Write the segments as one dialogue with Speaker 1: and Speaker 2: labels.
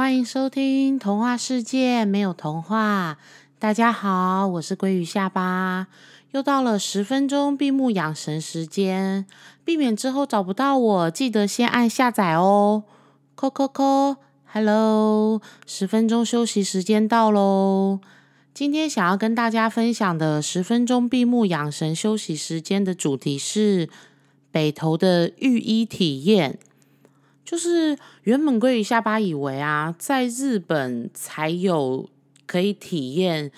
Speaker 1: 欢迎收听《童话世界没有童话》。大家好，我是鲑鱼下巴，又到了十分钟闭目养神时间。避免之后找不到我，记得先按下载哦。扣扣扣，Hello，十分钟休息时间到喽。今天想要跟大家分享的十分钟闭目养神休息时间的主题是北投的浴衣体验。就是原本归于下巴以为啊，在日本才有可以体验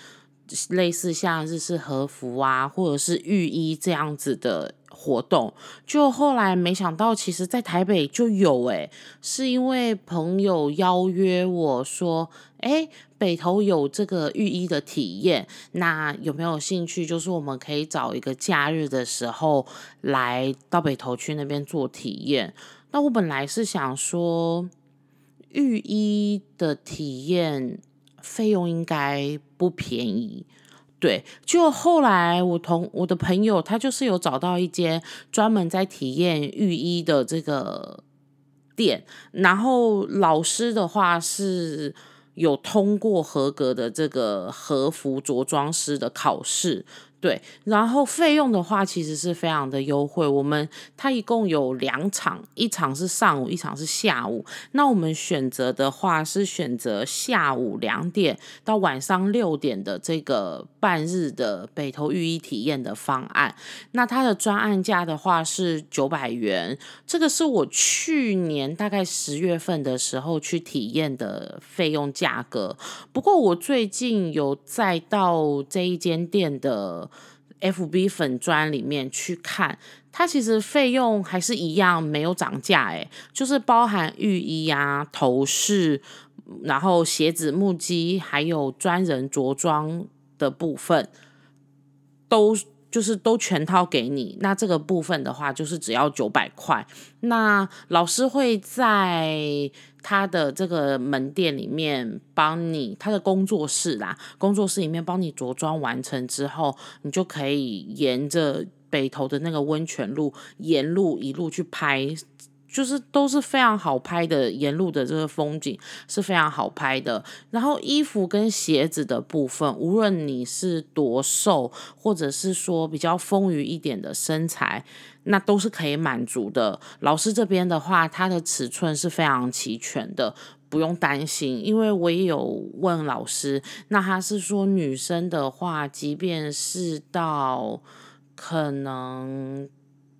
Speaker 1: 类似像日式和服啊，或者是浴衣这样子的活动。就后来没想到，其实在台北就有诶，是因为朋友邀约我说，诶，北投有这个浴衣的体验，那有没有兴趣？就是我们可以找一个假日的时候来到北投去那边做体验。那我本来是想说，浴衣的体验费用应该不便宜，对。就后来我同我的朋友，他就是有找到一间专门在体验浴衣的这个店，然后老师的话是有通过合格的这个和服着装师的考试。对，然后费用的话，其实是非常的优惠。我们它一共有两场，一场是上午，一场是下午。那我们选择的话是选择下午两点到晚上六点的这个半日的北投浴衣体验的方案。那它的专案价的话是九百元，这个是我去年大概十月份的时候去体验的费用价格。不过我最近有再到这一间店的。F B 粉砖里面去看，它其实费用还是一样，没有涨价，诶，就是包含浴衣啊、头饰，然后鞋子、木屐，还有专人着装的部分，都。就是都全套给你，那这个部分的话，就是只要九百块。那老师会在他的这个门店里面帮你，他的工作室啦，工作室里面帮你着装完成之后，你就可以沿着北投的那个温泉路，沿路一路去拍。就是都是非常好拍的，沿路的这个风景是非常好拍的。然后衣服跟鞋子的部分，无论你是多瘦，或者是说比较丰腴一点的身材，那都是可以满足的。老师这边的话，它的尺寸是非常齐全的，不用担心。因为我也有问老师，那他是说女生的话，即便是到可能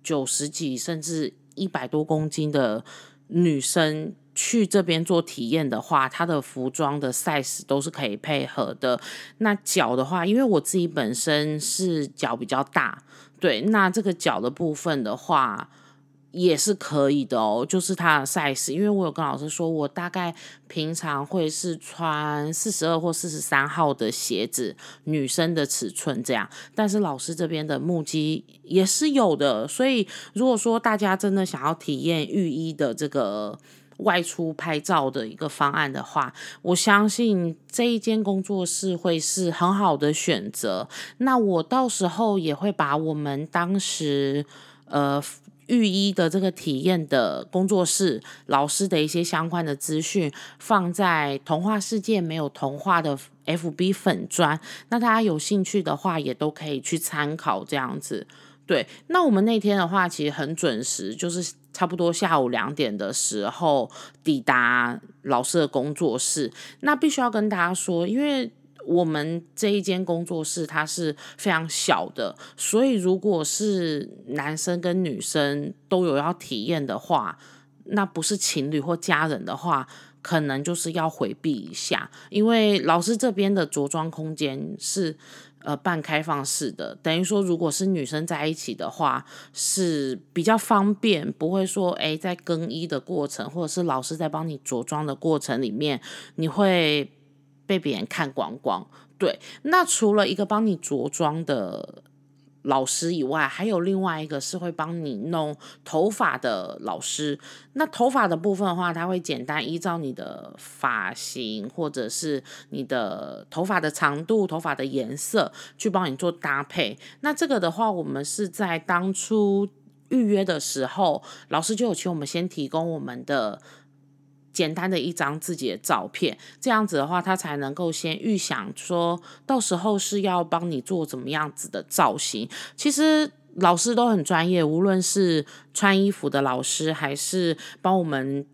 Speaker 1: 九十几，甚至。一百多公斤的女生去这边做体验的话，她的服装的 size 都是可以配合的。那脚的话，因为我自己本身是脚比较大，对，那这个脚的部分的话。也是可以的哦，就是它的 size，因为我有跟老师说，我大概平常会是穿四十二或四十三号的鞋子，女生的尺寸这样。但是老师这边的木屐也是有的，所以如果说大家真的想要体验浴衣的这个外出拍照的一个方案的话，我相信这一间工作室会是很好的选择。那我到时候也会把我们当时呃。御医的这个体验的工作室老师的一些相关的资讯，放在童话世界没有童话的 FB 粉砖，那大家有兴趣的话，也都可以去参考这样子。对，那我们那天的话，其实很准时，就是差不多下午两点的时候抵达老师的工作室。那必须要跟大家说，因为。我们这一间工作室它是非常小的，所以如果是男生跟女生都有要体验的话，那不是情侣或家人的话，可能就是要回避一下，因为老师这边的着装空间是呃半开放式的，等于说如果是女生在一起的话是比较方便，不会说诶在更衣的过程或者是老师在帮你着装的过程里面你会。被别人看光光，对。那除了一个帮你着装的老师以外，还有另外一个是会帮你弄头发的老师。那头发的部分的话，他会简单依照你的发型或者是你的头发的长度、头发的颜色去帮你做搭配。那这个的话，我们是在当初预约的时候，老师就有请我们先提供我们的。简单的一张自己的照片，这样子的话，他才能够先预想说到时候是要帮你做怎么样子的造型。其实老师都很专业，无论是穿衣服的老师，还是帮我们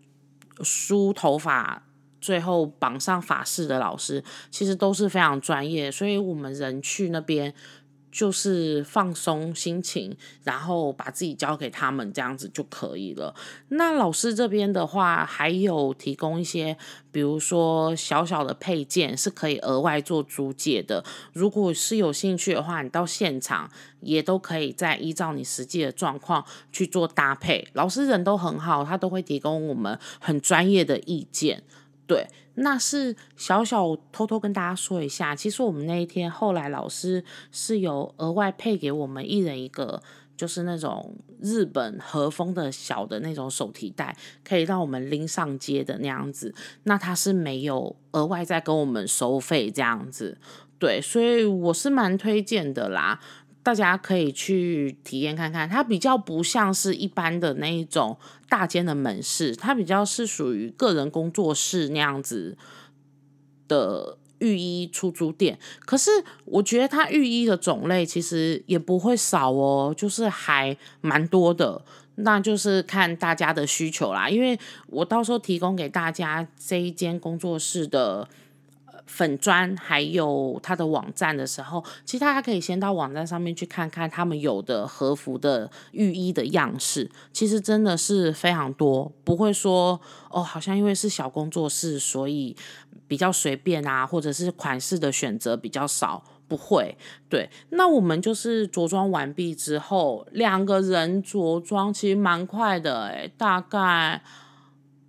Speaker 1: 梳头发、最后绑上发饰的老师，其实都是非常专业。所以我们人去那边。就是放松心情，然后把自己交给他们，这样子就可以了。那老师这边的话，还有提供一些，比如说小小的配件是可以额外做租借的。如果是有兴趣的话，你到现场也都可以再依照你实际的状况去做搭配。老师人都很好，他都会提供我们很专业的意见。对，那是小小偷偷跟大家说一下，其实我们那一天后来老师是有额外配给我们一人一个，就是那种日本和风的小的那种手提袋，可以让我们拎上街的那样子。那他是没有额外再跟我们收费这样子，对，所以我是蛮推荐的啦。大家可以去体验看看，它比较不像是一般的那一种大间的门市，它比较是属于个人工作室那样子的浴衣出租店。可是我觉得它浴衣的种类其实也不会少哦，就是还蛮多的。那就是看大家的需求啦，因为我到时候提供给大家这一间工作室的。粉砖还有他的网站的时候，其实大家可以先到网站上面去看看他们有的和服的浴衣的样式，其实真的是非常多，不会说哦，好像因为是小工作室，所以比较随便啊，或者是款式的选择比较少，不会。对，那我们就是着装完毕之后，两个人着装其实蛮快的，诶，大概。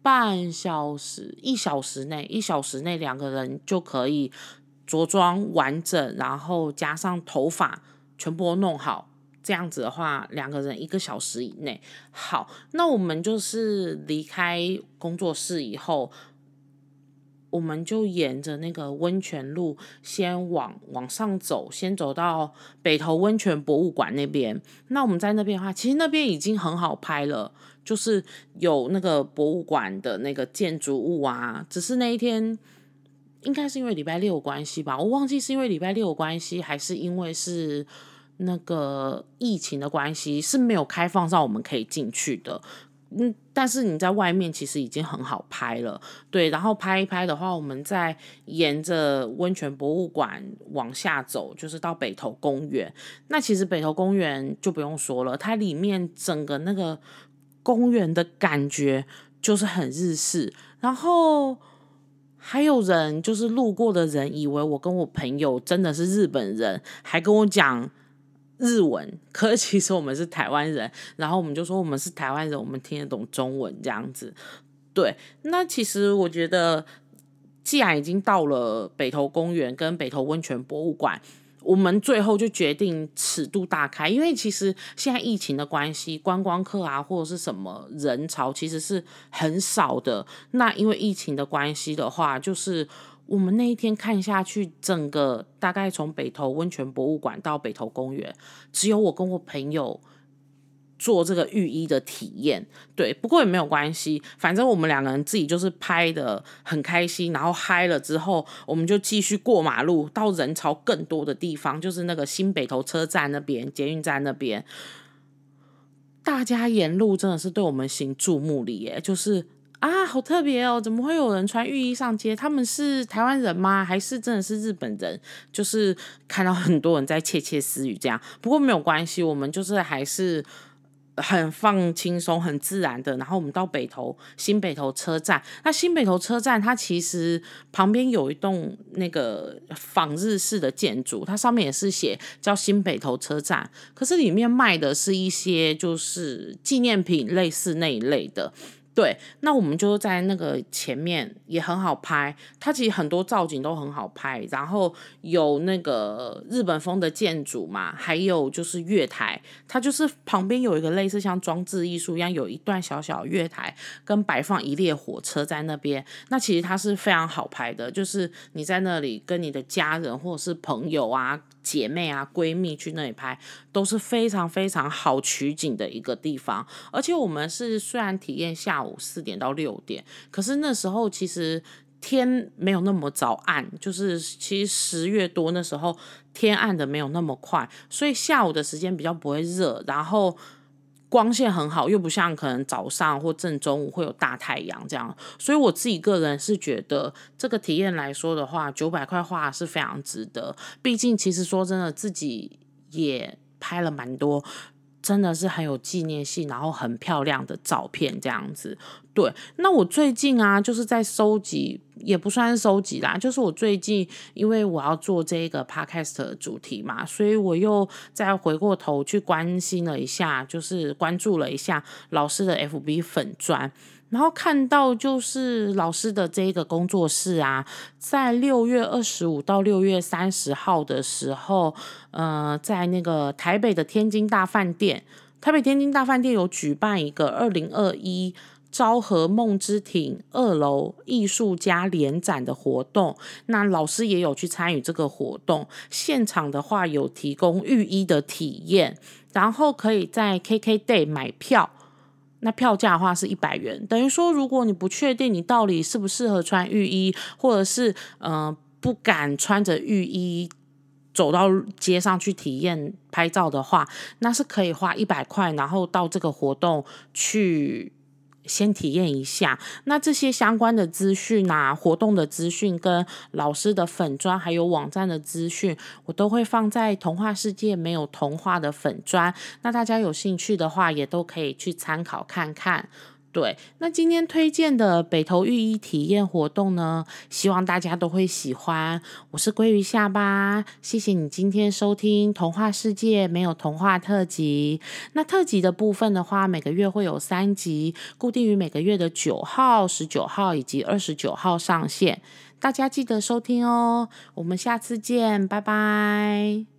Speaker 1: 半小时、一小时内，一小时内两个人就可以着装完整，然后加上头发全部都弄好。这样子的话，两个人一个小时以内。好，那我们就是离开工作室以后，我们就沿着那个温泉路先往往上走，先走到北投温泉博物馆那边。那我们在那边的话，其实那边已经很好拍了。就是有那个博物馆的那个建筑物啊，只是那一天应该是因为礼拜六关系吧，我忘记是因为礼拜六关系，还是因为是那个疫情的关系，是没有开放让我们可以进去的。嗯，但是你在外面其实已经很好拍了，对。然后拍一拍的话，我们再沿着温泉博物馆往下走，就是到北投公园。那其实北投公园就不用说了，它里面整个那个。公园的感觉就是很日式，然后还有人就是路过的人以为我跟我朋友真的是日本人，还跟我讲日文，可其实我们是台湾人，然后我们就说我们是台湾人，我们听得懂中文这样子。对，那其实我觉得，既然已经到了北投公园跟北投温泉博物馆。我们最后就决定尺度大开，因为其实现在疫情的关系，观光客啊或者是什么人潮其实是很少的。那因为疫情的关系的话，就是我们那一天看下去，整个大概从北投温泉博物馆到北投公园，只有我跟我朋友。做这个浴衣的体验，对，不过也没有关系，反正我们两个人自己就是拍的很开心，然后嗨了之后，我们就继续过马路到人潮更多的地方，就是那个新北投车站那边，捷运站那边，大家沿路真的是对我们行注目礼，耶，就是啊，好特别哦，怎么会有人穿浴衣上街？他们是台湾人吗？还是真的是日本人？就是看到很多人在窃窃私语这样，不过没有关系，我们就是还是。很放轻松、很自然的，然后我们到北投新北投车站。那新北投车站它其实旁边有一栋那个仿日式的建筑，它上面也是写叫新北投车站，可是里面卖的是一些就是纪念品，类似那一类的。对，那我们就在那个前面也很好拍，它其实很多造景都很好拍，然后有那个日本风的建筑嘛，还有就是月台，它就是旁边有一个类似像装置艺术一样，有一段小小月台跟摆放一列火车在那边，那其实它是非常好拍的，就是你在那里跟你的家人或者是朋友啊。姐妹啊、闺蜜去那里拍，都是非常非常好取景的一个地方。而且我们是虽然体验下午四点到六点，可是那时候其实天没有那么早暗，就是其实十月多那时候天暗的没有那么快，所以下午的时间比较不会热，然后。光线很好，又不像可能早上或正中午会有大太阳这样，所以我自己个人是觉得这个体验来说的话，九百块花是非常值得。毕竟其实说真的，自己也拍了蛮多。真的是很有纪念性，然后很漂亮的照片这样子。对，那我最近啊，就是在收集，也不算收集啦，就是我最近因为我要做这个 podcast 主题嘛，所以我又再回过头去关心了一下，就是关注了一下老师的 FB 粉砖。然后看到就是老师的这个工作室啊，在六月二十五到六月三十号的时候，呃，在那个台北的天津大饭店，台北天津大饭店有举办一个二零二一昭和梦之庭二楼艺术家联展的活动，那老师也有去参与这个活动，现场的话有提供浴衣的体验，然后可以在 KKday 买票。那票价的话是一百元，等于说，如果你不确定你到底适不适合穿浴衣，或者是呃不敢穿着浴衣走到街上去体验拍照的话，那是可以花一百块，然后到这个活动去。先体验一下，那这些相关的资讯啊，活动的资讯跟老师的粉砖还有网站的资讯，我都会放在童话世界没有童话的粉砖，那大家有兴趣的话，也都可以去参考看看。对，那今天推荐的北投浴衣体验活动呢，希望大家都会喜欢。我是鲑鱼下巴，谢谢你今天收听童话世界没有童话特辑。那特辑的部分的话，每个月会有三集，固定于每个月的九号、十九号以及二十九号上线，大家记得收听哦。我们下次见，拜拜。